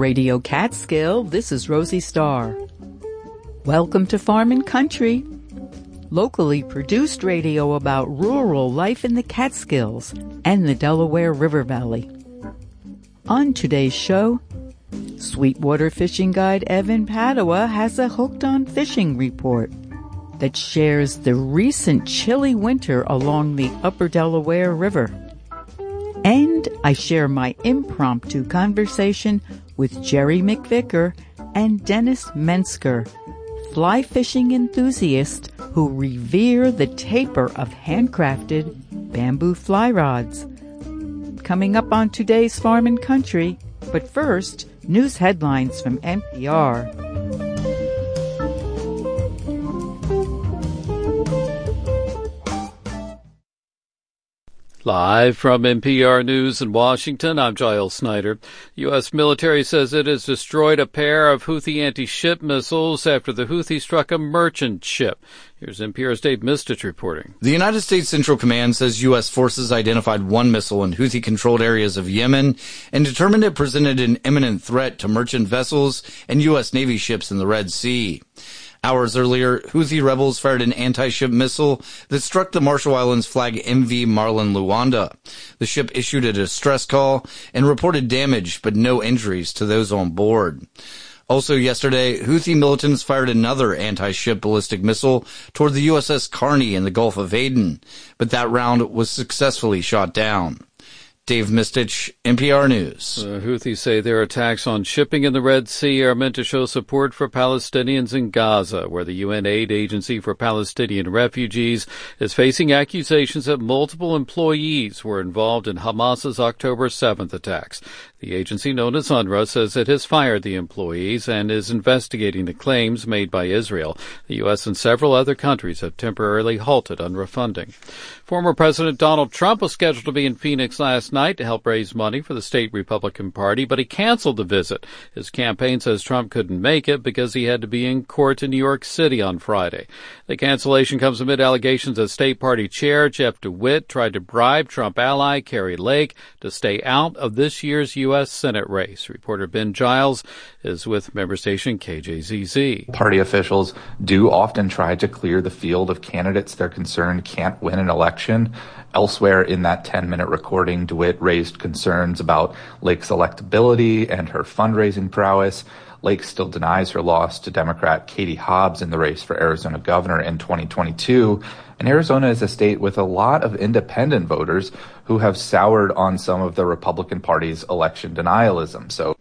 Radio Catskill, this is Rosie Starr. Welcome to Farm and Country, locally produced radio about rural life in the Catskills and the Delaware River Valley. On today's show, Sweetwater fishing guide Evan Padua has a hooked on fishing report that shares the recent chilly winter along the upper Delaware River. And I share my impromptu conversation with Jerry McVicker and Dennis Mensker, fly fishing enthusiasts who revere the taper of handcrafted bamboo fly rods. Coming up on today's Farm and Country, but first, news headlines from NPR. Live from NPR News in Washington, I'm Giles Snyder. U.S. military says it has destroyed a pair of Houthi anti-ship missiles after the Houthis struck a merchant ship. Here's NPR's Dave Mistich reporting. The United States Central Command says U.S. forces identified one missile in Houthi-controlled areas of Yemen and determined it presented an imminent threat to merchant vessels and U.S. Navy ships in the Red Sea. Hours earlier, Houthi rebels fired an anti-ship missile that struck the Marshall Islands flag MV Marlin Luanda. The ship issued a distress call and reported damage but no injuries to those on board. Also yesterday, Houthi militants fired another anti-ship ballistic missile toward the USS Carney in the Gulf of Aden, but that round was successfully shot down. Dave Mistich, NPR News. The Houthis say their attacks on shipping in the Red Sea are meant to show support for Palestinians in Gaza, where the UN aid agency for Palestinian refugees is facing accusations that multiple employees were involved in Hamas's October 7th attacks. The agency known as UNRWA says it has fired the employees and is investigating the claims made by Israel. The U.S. and several other countries have temporarily halted UNRWA funding. Former President Donald Trump was scheduled to be in Phoenix last night to help raise money for the state Republican Party, but he canceled the visit. His campaign says Trump couldn't make it because he had to be in court in New York City on Friday. The cancellation comes amid allegations that state party chair Jeff DeWitt tried to bribe Trump ally Kari Lake to stay out of this year's U.S. U.S. Senate race. Reporter Ben Giles is with member station KJZZ. Party officials do often try to clear the field of candidates they're concerned can't win an election. Elsewhere in that 10 minute recording, DeWitt raised concerns about Lake's electability and her fundraising prowess. Lake still denies her loss to Democrat Katie Hobbs in the race for Arizona governor in 2022. And Arizona is a state with a lot of independent voters who have soured on some of the Republican Party's election denialism. So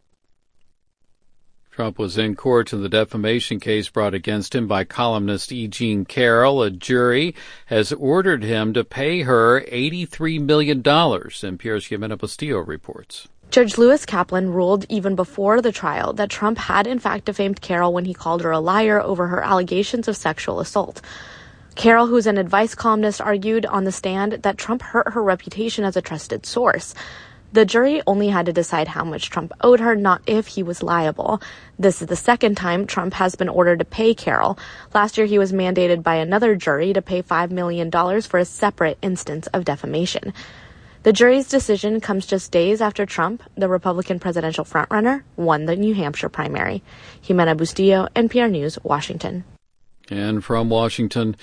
Trump was in court in the defamation case brought against him by columnist E. Jean Carroll. A jury has ordered him to pay her $83 million, NPR's Jimena Bustillo reports. Judge Lewis Kaplan ruled even before the trial that Trump had in fact defamed Carroll when he called her a liar over her allegations of sexual assault. Carroll, who's an advice columnist, argued on the stand that Trump hurt her reputation as a trusted source. The jury only had to decide how much Trump owed her, not if he was liable. This is the second time Trump has been ordered to pay Carroll. Last year, he was mandated by another jury to pay $5 million for a separate instance of defamation. The jury's decision comes just days after Trump, the Republican presidential frontrunner, won the New Hampshire primary. Jimena Bustillo, NPR News, Washington. And from Washington,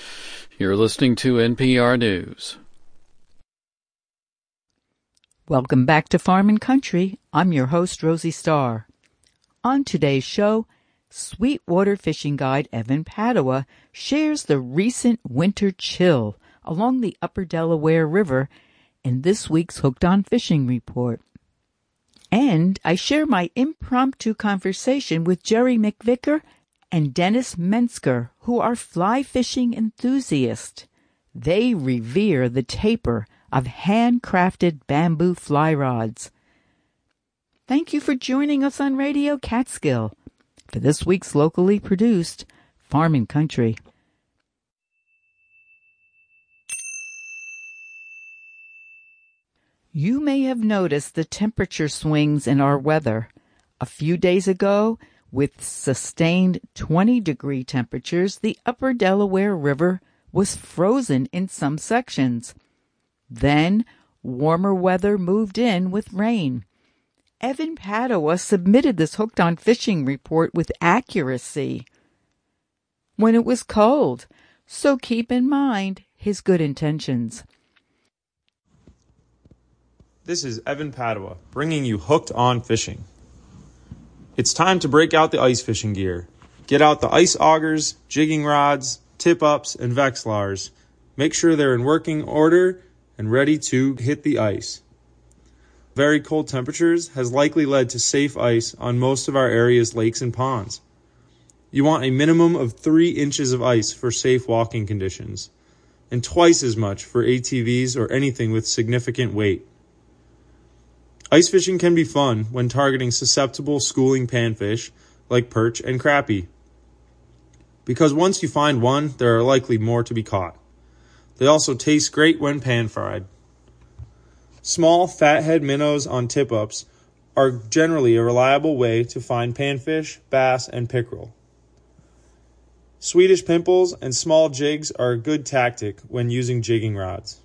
you're listening to NPR News. Welcome back to Farm and Country. I'm your host, Rosie Starr. On today's show, Sweetwater fishing guide Evan Padua shares the recent winter chill along the upper Delaware River in this week's Hooked on Fishing report. And I share my impromptu conversation with Jerry McVicker and Dennis Mensker, who are fly fishing enthusiasts. They revere the taper of handcrafted bamboo fly rods. Thank you for joining us on Radio Catskill for this week's locally produced Farm and Country. You may have noticed the temperature swings in our weather. A few days ago, with sustained 20 degree temperatures, the upper Delaware River was frozen in some sections. Then, warmer weather moved in with rain. Evan Padua submitted this hooked on fishing report with accuracy when it was cold, so keep in mind his good intentions. This is Evan Padua bringing you Hooked on Fishing. It's time to break out the ice fishing gear. Get out the ice augers, jigging rods, tip ups, and Vexilars. Make sure they're in working order and ready to hit the ice. Very cold temperatures has likely led to safe ice on most of our area's lakes and ponds. You want a minimum of three inches of ice for safe walking conditions, and twice as much for ATVs or anything with significant weight. Ice fishing can be fun when targeting susceptible schooling panfish like perch and crappie. Because once you find one, there are likely more to be caught. They also taste great when pan fried. Small fathead minnows on tip ups are generally a reliable way to find panfish, bass, and pickerel. Swedish pimples and small jigs are a good tactic when using jigging rods.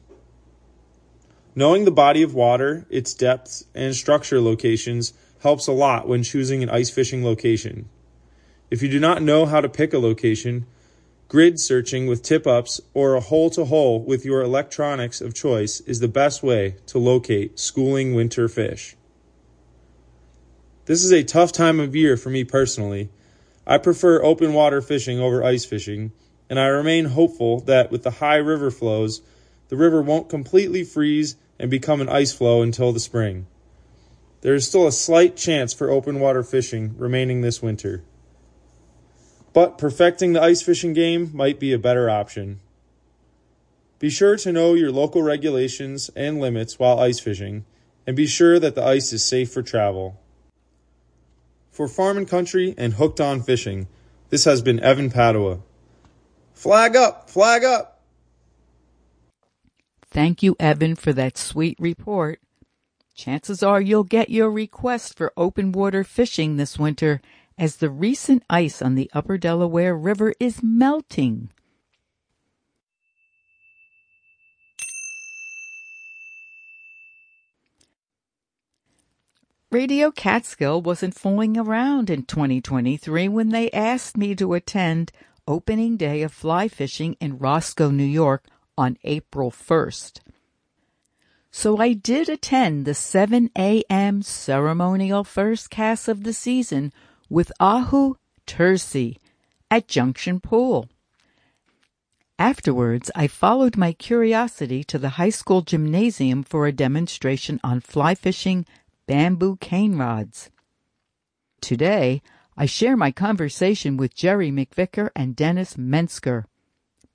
Knowing the body of water, its depths, and structure locations helps a lot when choosing an ice fishing location. If you do not know how to pick a location, grid searching with tip ups or a hole to hole with your electronics of choice is the best way to locate schooling winter fish. This is a tough time of year for me personally. I prefer open water fishing over ice fishing, and I remain hopeful that with the high river flows, the river won't completely freeze and become an ice floe until the spring. There is still a slight chance for open water fishing remaining this winter. But perfecting the ice fishing game might be a better option. Be sure to know your local regulations and limits while ice fishing, and be sure that the ice is safe for travel. For Farm and Country and Hooked on Fishing, this has been Evan Padua. Flag up! Flag up! Thank you, Evan, for that sweet report. Chances are you'll get your request for open water fishing this winter as the recent ice on the upper Delaware River is melting. Radio Catskill wasn't fooling around in 2023 when they asked me to attend opening day of fly fishing in Roscoe, New York on April 1st. So I did attend the 7 a.m. ceremonial first cast of the season with Ahu Tersi at Junction Pool. Afterwards, I followed my curiosity to the high school gymnasium for a demonstration on fly fishing bamboo cane rods. Today, I share my conversation with Jerry McVicker and Dennis Mensker.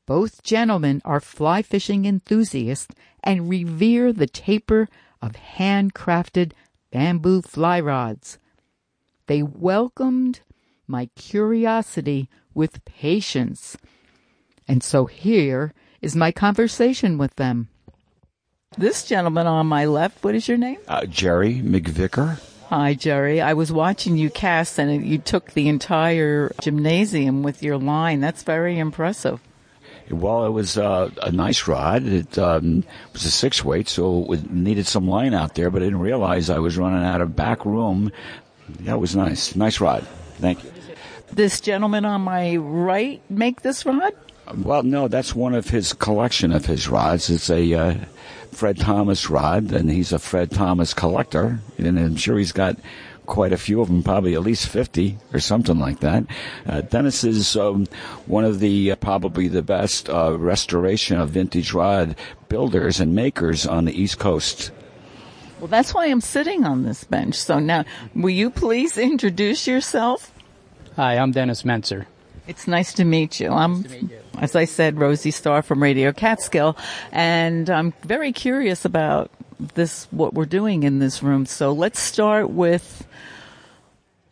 Both gentlemen are fly fishing enthusiasts and revere the taper of handcrafted bamboo fly rods. They welcomed my curiosity with patience. And so here is my conversation with them. This gentleman on my left, what is your name? Uh, Jerry McVicker. Hi, Jerry. I was watching you cast and you took the entire gymnasium with your line. That's very impressive. Well, it was uh, a nice rod. It um, was a six weight, so it needed some line out there, but I didn't realize I was running out of back room. Yeah, it was nice. Nice rod. Thank you. This gentleman on my right make this rod? Well, no, that's one of his collection of his rods. It's a uh, Fred Thomas rod, and he's a Fred Thomas collector, and I'm sure he's got quite a few of them, probably at least 50 or something like that. Uh, Dennis is um, one of the uh, probably the best uh, restoration of vintage rod builders and makers on the East Coast. Well, that's why I'm sitting on this bench. So now, will you please introduce yourself? Hi, I'm Dennis Mensker. It's nice to meet you. I'm, meet you. as I said, Rosie Starr from Radio Catskill, and I'm very curious about this, what we're doing in this room. So let's start with.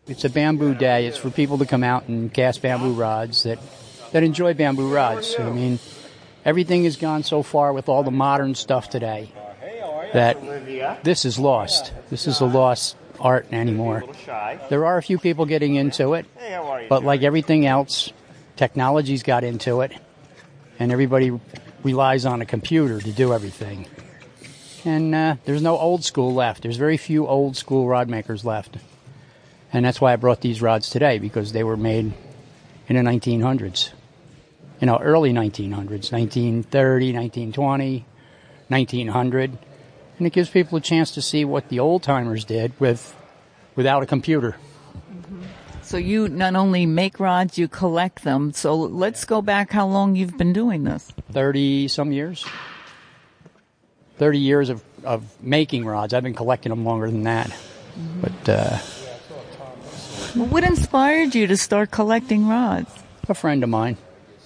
It's a bamboo day. It's for people to come out and cast bamboo rods that, that enjoy bamboo rods. I mean, everything has gone so far with all the modern stuff today that this is lost. This is a lost art anymore. There are a few people getting into it, but like everything else, technology's got into it, and everybody relies on a computer to do everything. And uh, there's no old school left. There's very few old school rod makers left, and that's why I brought these rods today because they were made in the 1900s, you know, early 1900s, 1930, 1920, 1900, and it gives people a chance to see what the old timers did with without a computer. So you not only make rods, you collect them. So let's go back how long you've been doing this. 30 some years. 30 years of, of making rods. I've been collecting them longer than that. But uh, what inspired you to start collecting rods? a friend of mine,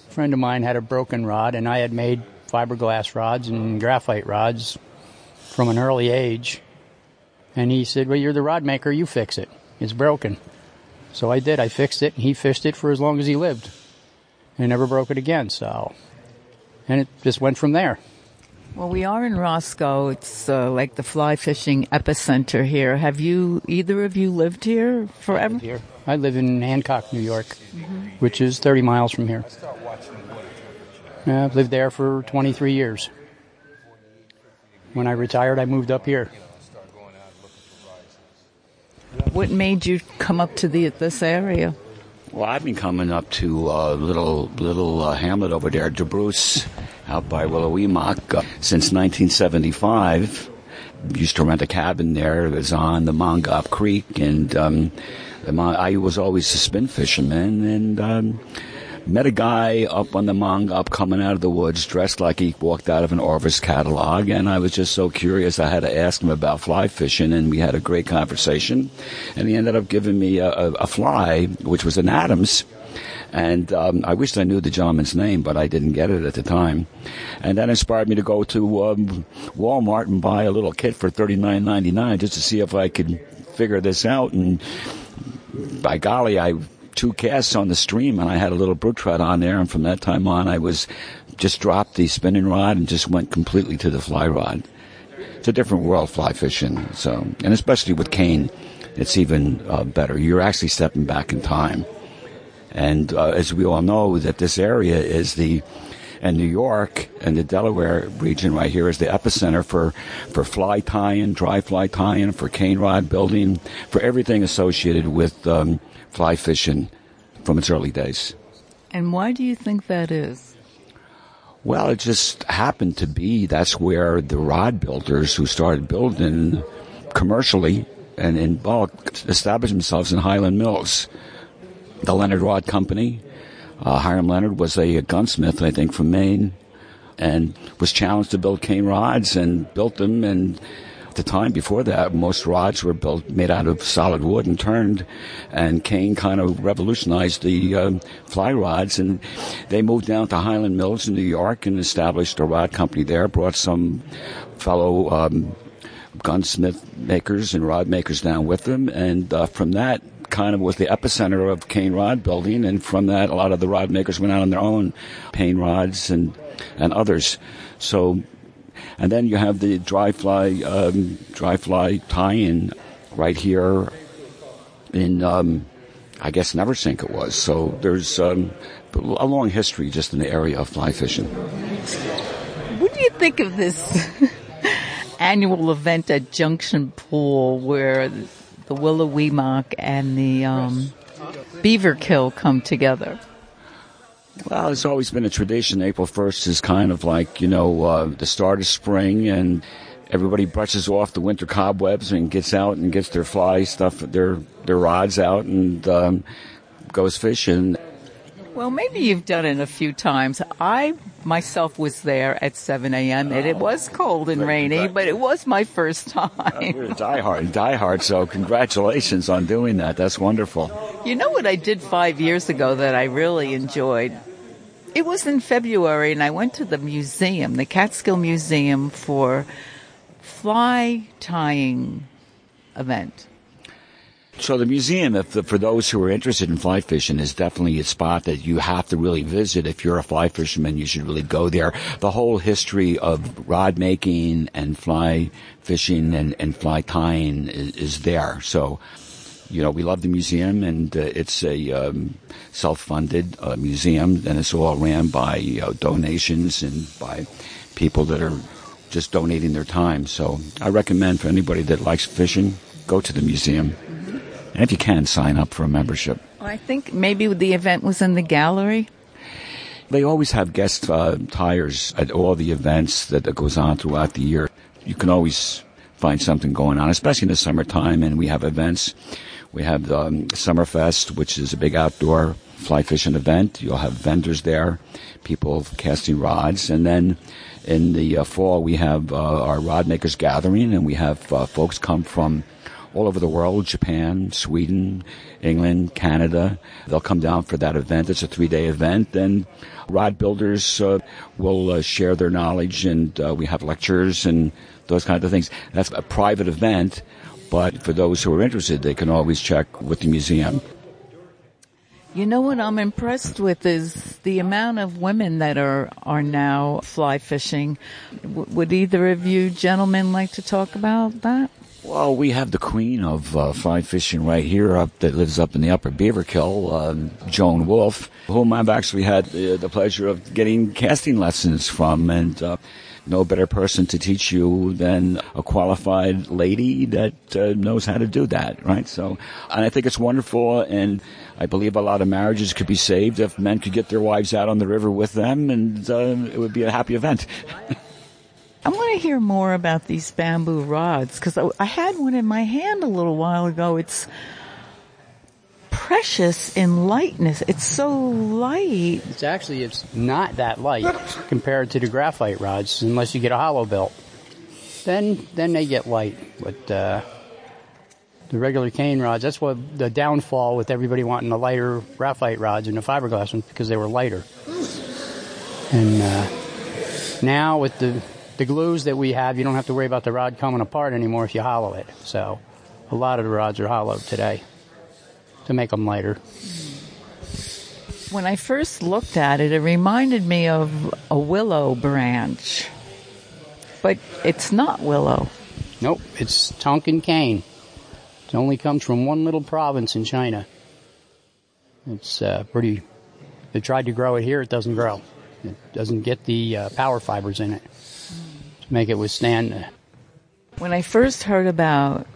a friend of mine had a broken rod, and I had made fiberglass rods and graphite rods from an early age. And he said, Well, you're the rod maker, you fix it. It's broken. So I did. I fixed it, and he fished it for as long as he lived. And never broke it again, so. And it just went from there. Well, we are in Roscoe. It's uh, like the fly fishing epicenter here. Have you, either of you, lived here forever? Here. I live in Hancock, New York, which is 30 miles from here. Yeah, I've lived there for 23 years. When I retired, I moved up here. What made you come up to the this area? Well, I've been coming up to a uh, little little uh, hamlet over there, DeBruce, out by Willowemock, uh, since 1975. Used to rent a cabin there. It was on the Mongaup Creek, and um, Mon- I was always a spin fisherman, and um, met a guy up on the Mongaup coming out of the woods, dressed like he walked out of an Orvis catalog, and I was just so curious. I had to ask him about fly fishing, and we had a great conversation. And he ended up giving me a, a, a fly, which was an Adams. And um, I wished I knew the gentleman's name, but I didn't get it at the time. And that inspired me to go to um, Walmart and buy a little kit for thirty nine ninety nine just to see if I could figure this out. And by golly, I two casts on the stream, and I had a little brook trout on there. And from that time on, I was just dropped the spinning rod and just went completely to the fly rod. It's a different world, fly fishing. So, and especially with cane, it's even uh, better. You're actually stepping back in time. And uh, as we all know, that this area is the and New York and the Delaware region right here is the epicenter for, for fly tying, dry fly tying, for cane rod building, for everything associated with um, fly fishing from its early days. And why do you think that is? Well, it just happened to be that's where the rod builders who started building commercially and in bulk established themselves in Highland Mills. The Leonard Rod Company, uh, Hiram Leonard was a, a, gunsmith, I think, from Maine, and was challenged to build cane rods and built them. And at the time before that, most rods were built made out of solid wood and turned. And cane kind of revolutionized the um, fly rods, and they moved down to Highland Mills in New York and established a rod company there. Brought some fellow. Um, gunsmith makers and rod makers down with them, and uh, from that kind of was the epicenter of cane rod building, and from that, a lot of the rod makers went out on their own Payne rods and and others. So, and then you have the dry fly um, dry fly tie-in right here in um, I guess Neversink it was. So there's um, a long history just in the area of fly fishing. What do you think of this annual event at Junction Pool where the Willowemock and the um, Beaver Kill come together? Well, it's always been a tradition. April 1st is kind of like, you know, uh, the start of spring and everybody brushes off the winter cobwebs and gets out and gets their fly stuff, their, their rods out and um, goes fishing. Well, maybe you've done it a few times. I myself was there at 7 a.m. and it oh. was cold and rainy, but it was my first time. You're a diehard, diehard. So congratulations on doing that. That's wonderful. You know what I did five years ago that I really enjoyed? It was in February, and I went to the museum, the Catskill Museum, for fly tying event. So the museum, if for those who are interested in fly fishing, is definitely a spot that you have to really visit. If you're a fly fisherman, you should really go there. The whole history of rod making and fly fishing and, and fly tying is, is, there. So, you know, we love the museum, and uh, it's a um, self-funded uh, museum, and it's all ran by donations and by people that are just donating their time. So I recommend for anybody that likes fishing, go to the museum. And if you can, sign up for a membership. I think maybe the event was in the gallery. They always have guest uh, tyers at all the events that, goes on throughout the year. You can always find something going on, especially in the summertime. And we have events. We have um, Summerfest, which is a big outdoor fly fishing event. You'll have vendors there, people casting rods, and then in the uh, fall we have uh, our rod makers gathering, and we have uh, folks come from all over the world, Japan, Sweden, England, Canada. They'll come down for that event. It's a three-day event, and rod builders uh, will uh, share their knowledge, and uh, we have lectures and those kinds of things. That's a private event, but for those who are interested, they can always check with the museum. You know what I'm impressed with is the amount of women that are are now fly fishing. W- would either of you gentlemen like to talk about that? Well, we have the queen of uh, fly fishing right here up that lives up in the upper Beaverkill, um, Joan Wulff, whom I've actually had the, the pleasure of getting casting lessons from. And uh, no better person to teach you than a qualified lady that uh, knows how to do that, right? So, and I think it's wonderful, and I believe a lot of marriages could be saved if men could get their wives out on the river with them, and uh, it would be a happy event. I want to hear more about these bamboo rods because I, I had one in my hand a little while ago. It's precious in lightness. It's so light. It's actually it's not that light compared to the graphite rods, unless you get a hollow built. Then then they get light, but uh, the regular cane rods. That's what the downfall with everybody wanting the lighter graphite rods and the fiberglass ones because they were lighter. And uh, now with the the glues that we have, you don't have to worry about the rod coming apart anymore if you hollow it. So a lot of the rods are hollowed today to make them lighter. When I first looked at it, it reminded me of a willow branch, but it's not willow. Nope, it's Tonkin cane. It only comes from one little province in China. It's uh, pretty. They tried to grow it here; it doesn't grow. It doesn't get the uh, power fibers in it make it withstand. When I first heard about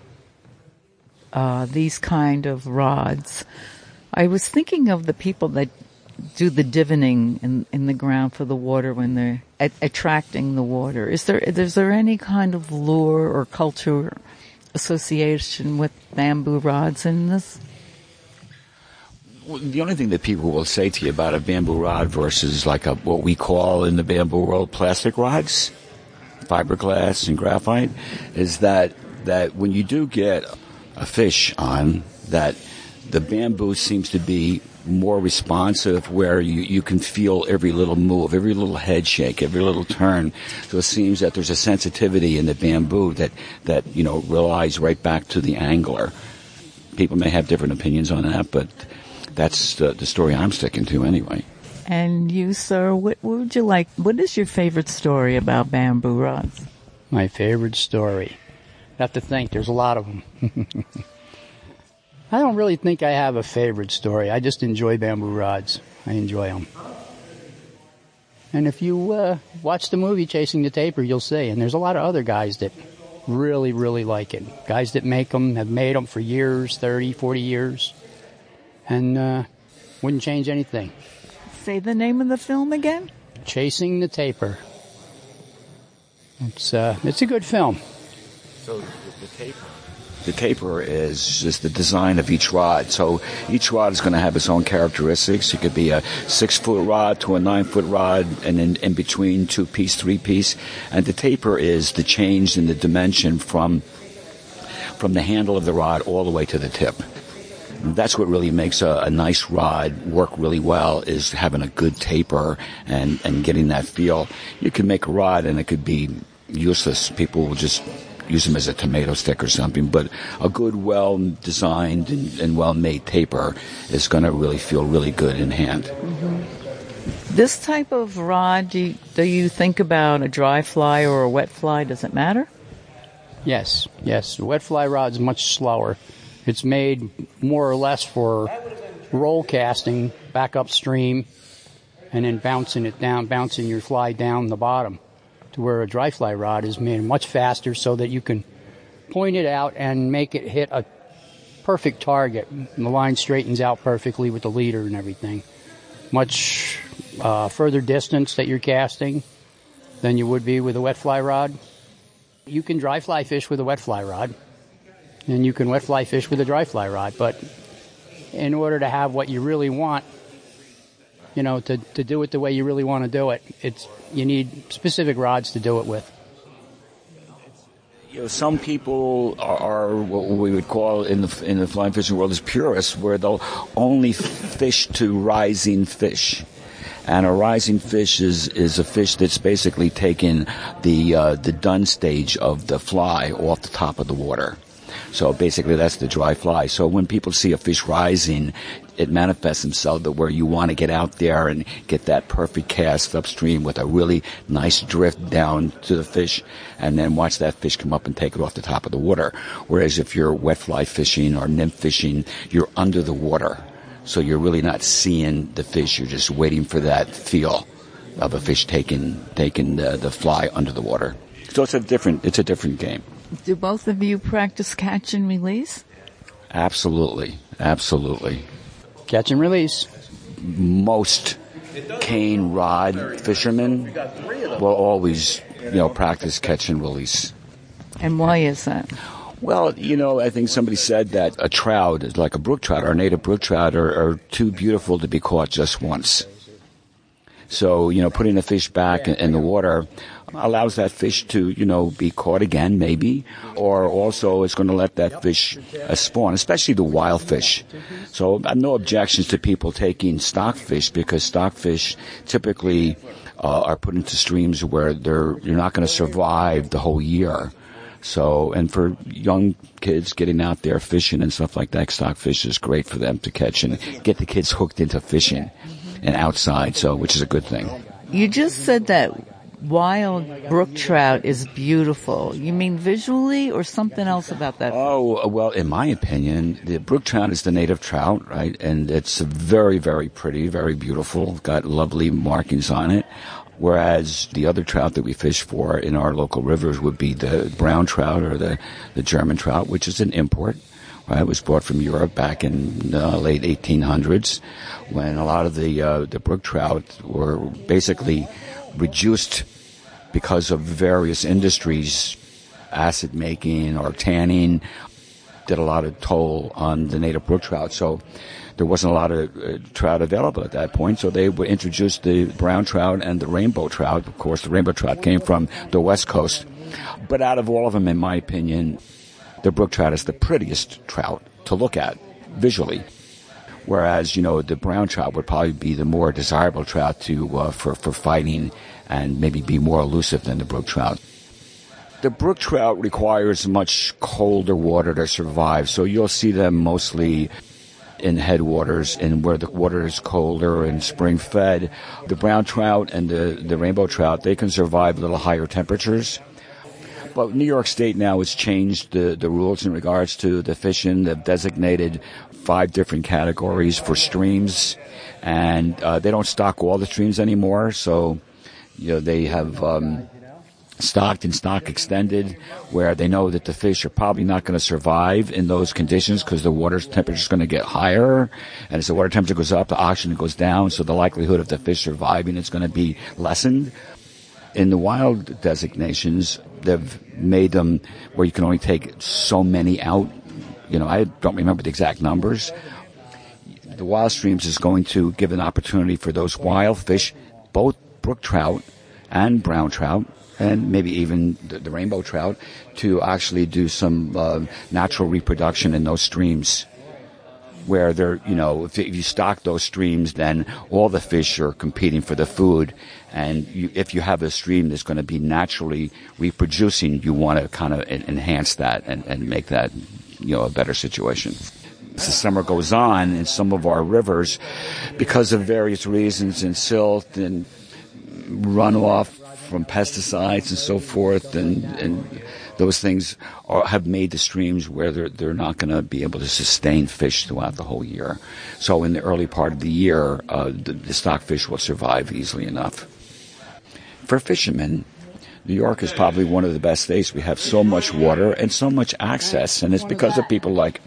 uh, these kind of rods, I was thinking of the people that do the divining in, in the ground for the water when they're a- attracting the water. Is there is there any kind of lure or culture association with bamboo rods in this? Well, the only thing that people will say to you about a bamboo rod versus like a what we call in the bamboo world plastic rods, fiberglass and graphite, is that that when you do get a fish on, that the bamboo seems to be more responsive where you, you can feel every little move, every little head shake, every little turn. So it seems that there's a sensitivity in the bamboo that, that, you know, relies right back to the angler. People may have different opinions on that, but that's the, the story I'm sticking to anyway. And you, sir, what, what would you like? What is your favorite story about bamboo rods? My favorite story. I have to think. There's a lot of them. I don't really think I have a favorite story. I just enjoy bamboo rods. I enjoy them. And if you uh, watch the movie Chasing the Taper, you'll see. And there's a lot of other guys that really, really like it. Guys that make them have made them for years, 30, 40 years, and uh, wouldn't change anything. Say the name of the film again. Chasing the Taper. It's uh, it's a good film. So the, the taper. The taper is just the design of each rod. So each rod is going to have its own characteristics. It could be a six foot rod to a nine foot rod, and in, in between two piece, three piece. And the taper is the change in the dimension from from the handle of the rod all the way to the tip. That's what really makes a, a nice rod work really well is having a good taper and, and getting that feel. You can make a rod and it could be useless. People will just use them as a tomato stick or something, but a good, well designed and, and well made taper is going to really feel really good in hand. Mm-hmm. This type of rod, do you, do you think about a dry fly or a wet fly? Does it matter? Yes, yes. The wet fly rod's much slower. It's made more or less for roll casting back upstream and then bouncing it down, bouncing your fly down the bottom. to where a dry fly rod is made much faster so that you can point it out and make it hit a perfect target. And the line straightens out perfectly with the leader and everything. Much uh, further distance that you're casting than you would be with a wet fly rod. You can dry fly fish with a wet fly rod, and you can wet fly fish with a dry fly rod, but in order to have what you really want, you know, to, to do it the way you really want to do it, it's you need specific rods to do it with. You know, some people are, are, what we would call in the in the fly fishing world as purists, where they'll only fish to rising fish. And a rising fish is, is a fish that's basically taken the uh, the dun stage of the fly off the top of the water. So basically, that's the dry fly. So when people see a fish rising, it manifests itself that where you want to get out there and get that perfect cast upstream with a really nice drift down to the fish and then watch that fish come up and take it off the top of the water. Whereas if you're wet fly fishing or nymph fishing, you're under the water. So you're really not seeing the fish. You're just waiting for that feel of a fish taking, taking the, the fly under the water. So it's a different, it's a different game. Do both of you practice catch and release? Absolutely. Absolutely. Catch and release. Most cane rod fishermen will always, you know, practice catch and release. And why is that? Well, you know, I think somebody said that a trout, like a brook trout or a native brook trout, are, are too beautiful to be caught just once. So, you know, putting the fish back in, in the water allows that fish to, you know, be caught again, maybe, or also it's going to let that fish uh, spawn, especially the wild fish. So, uh, no objections to people taking stockfish because stockfish typically uh, are put into streams where they're you're not going to survive the whole year. So, and for young kids getting out there fishing and stuff like that, stockfish is great for them to catch and get the kids hooked into fishing and outside. So, which is a good thing. You just said that wild brook trout is beautiful. You mean visually or something else about that? Oh, well, in my opinion, the brook trout is the native trout, right? And it's very, very pretty, very beautiful. Got lovely markings on it. Whereas the other trout that we fish for in our local rivers would be the brown trout or the, the German trout, which is an import. Right? It was brought from Europe back in the uh, late 1800s when a lot of the, uh, the brook trout were basically reduced because of various industries, acid making or tanning, did a lot of toll on the native brook trout. So there wasn't a lot of uh, trout available at that point. So they would introduce the brown trout and the rainbow trout. Of course, the rainbow trout came from the west coast. But out of all of them, in my opinion, the brook trout is the prettiest trout to look at visually. Whereas, you know, the brown trout would probably be the more desirable trout to, uh, for, for fighting and maybe be more elusive than the brook trout. The brook trout requires much colder water to survive, so you'll see them mostly in headwaters and where the water is colder and spring fed. The brown trout and the, the rainbow trout, they can survive a little higher temperatures. But New York State now has changed the, the rules in regards to the fishing. They've designated five different categories for streams, and uh, they don't stock all the streams anymore. So, you know, they have um, stocked and stock extended, where they know that the fish are probably not going to survive in those conditions because the water temperature is going to get higher, and as the water temperature goes up, the oxygen goes down, so the likelihood of the fish surviving is going to be lessened. In the wild designations, they've made them where you can only take so many out. You know, I don't remember the exact numbers. The wild streams is going to give an opportunity for those wild fish, both brook trout and brown trout, and maybe even the, the rainbow trout, to actually do some uh, natural reproduction in those streams where they're, you know, if, if, you stock those streams, then all the fish are competing for the food. And you, if you have a stream that's going to be naturally reproducing, you want to kind of enhance that and, and make that, you know, a better situation. As the summer goes on in some of our rivers, because of various reasons and silt and runoff from pesticides and so forth and, and those things are, have made the streams where they're, they're not going to be able to sustain fish throughout the whole year. So in the early part of the year, uh, the, the stockfish will survive easily enough. For fishermen, New York is probably one of the best states. We have so much water and so much access, and it's because of people like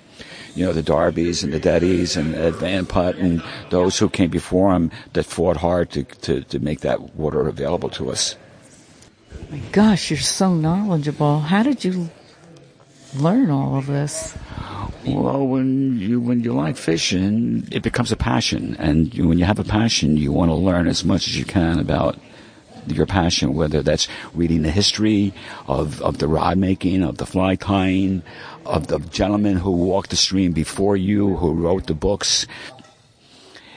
you know, the Darbees and the Dettes and Ed Van Putt and those who came before him that fought hard to, to, to make that water available to us. My gosh, you're so knowledgeable. How did you learn all of this? Well, when you when you like fishing, it becomes a passion, and you, when you have a passion, you want to learn as much as you can about your passion, whether that's reading the history of, of the rod making, of the fly tying, of the gentleman who walked the stream before you, who wrote the books.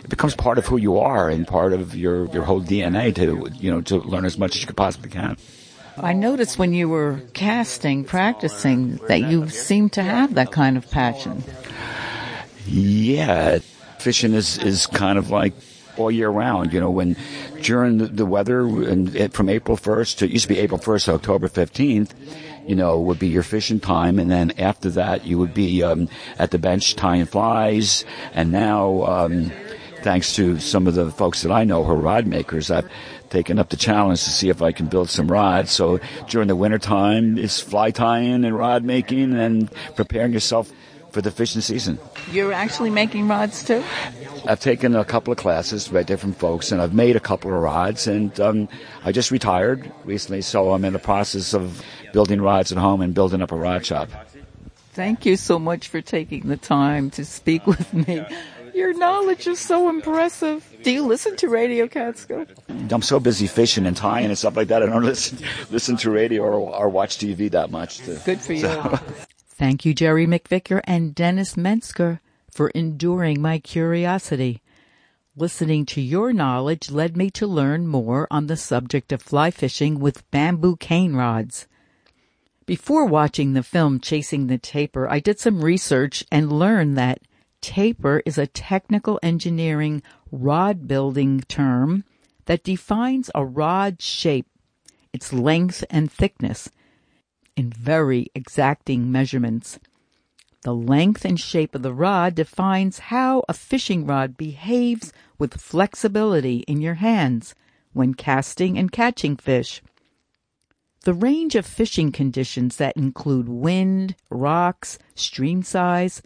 It becomes part of who you are and part of your, your whole DNA to, you know, to learn as much as you could possibly can. I noticed when you were casting, practicing, that you seemed to have that kind of passion. Yeah, fishing is, is kind of like all year round. You know, when during the, the weather and it, from April 1st to, it used to be April 1st to October 15th, you know, would be your fishing time. And then after that, you would be, um, at the bench tying flies. And now, um, thanks to some of the folks that I know who are rod makers, I've taken up the challenge to see if I can build some rods. So during the winter time, it's fly tying and rod making and preparing yourself for the fishing season. You're actually making rods too? I've taken a couple of classes by different folks, and I've made a couple of rods. And um, I just retired recently, so I'm in the process of building rods at home and building up a rod shop. Thank you so much for taking the time to speak with me. Your knowledge is so impressive. Do you listen to Radio Catskill? I'm so busy fishing and tying and stuff like that. I don't listen listen to radio or, or watch TV that much. To, Good for you. So. Thank you, Jerry McVicker and Dennis Mensker, for enduring my curiosity. Listening to your knowledge led me to learn more on the subject of fly fishing with bamboo cane rods. Before watching the film Chasing the Taper, I did some research and learned that taper is a technical engineering rod building term that defines a rod's shape, its length and thickness, in very exacting measurements. The length and shape of the rod defines how a fishing rod behaves with flexibility in your hands when casting and catching fish. The range of fishing conditions that include wind, rocks, stream size,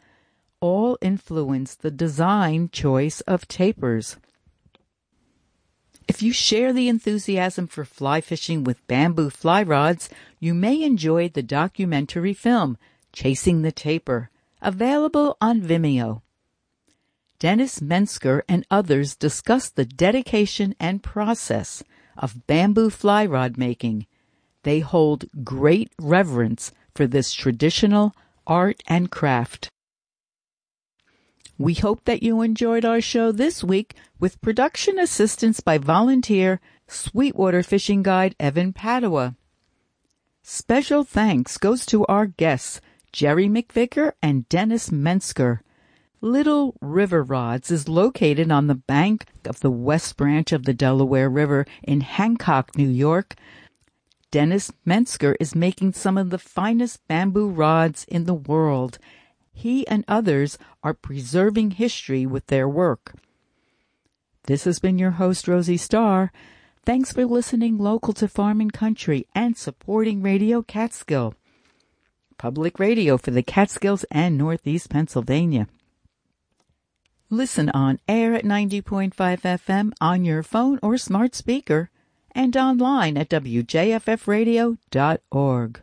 all influence the design choice of tapers. If you share the enthusiasm for fly fishing with bamboo fly rods, you may enjoy the documentary film Chasing the Taper, available on Vimeo. Dennis Mensker and others discuss the dedication and process of bamboo fly rod making. They hold great reverence for this traditional art and craft. We hope that you enjoyed our show this week with production assistance by volunteer Sweetwater Fishing Guide Evan Padua. Special thanks goes to our guests, Jerry McVicker and Dennis Mensker. Little River Rods is located on the bank of the West Branch of the Delaware River in Hancock, New York. Dennis Mensker is making some of the finest bamboo rods in the world he and others are preserving history with their work. This has been your host, Rosie Starr. Thanks for listening local to Farm and Country and supporting Radio Catskill, public radio for the Catskills and Northeast Pennsylvania. Listen on air at 90.5 FM on your phone or smart speaker and online at wjffradio.org.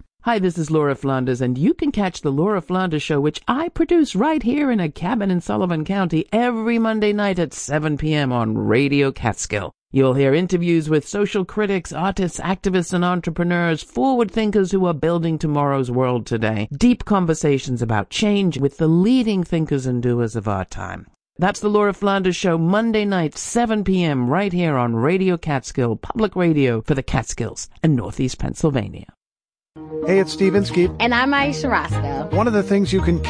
Hi, this is Laura Flanders, and you can catch the Laura Flanders Show, which I produce right here in a cabin in Sullivan County every Monday night at 7 p.m. on Radio Catskill. You'll hear interviews with social critics, artists, activists, and entrepreneurs, forward thinkers who are building tomorrow's world today. Deep conversations about change with the leading thinkers and doers of our time. That's the Laura Flanders Show, Monday night, 7 p.m., right here on Radio Catskill, public radio for the Catskills and Northeast Pennsylvania. Hey, it's Steve Inskeep. And I'm Ayesha Rascoe. One of the things you can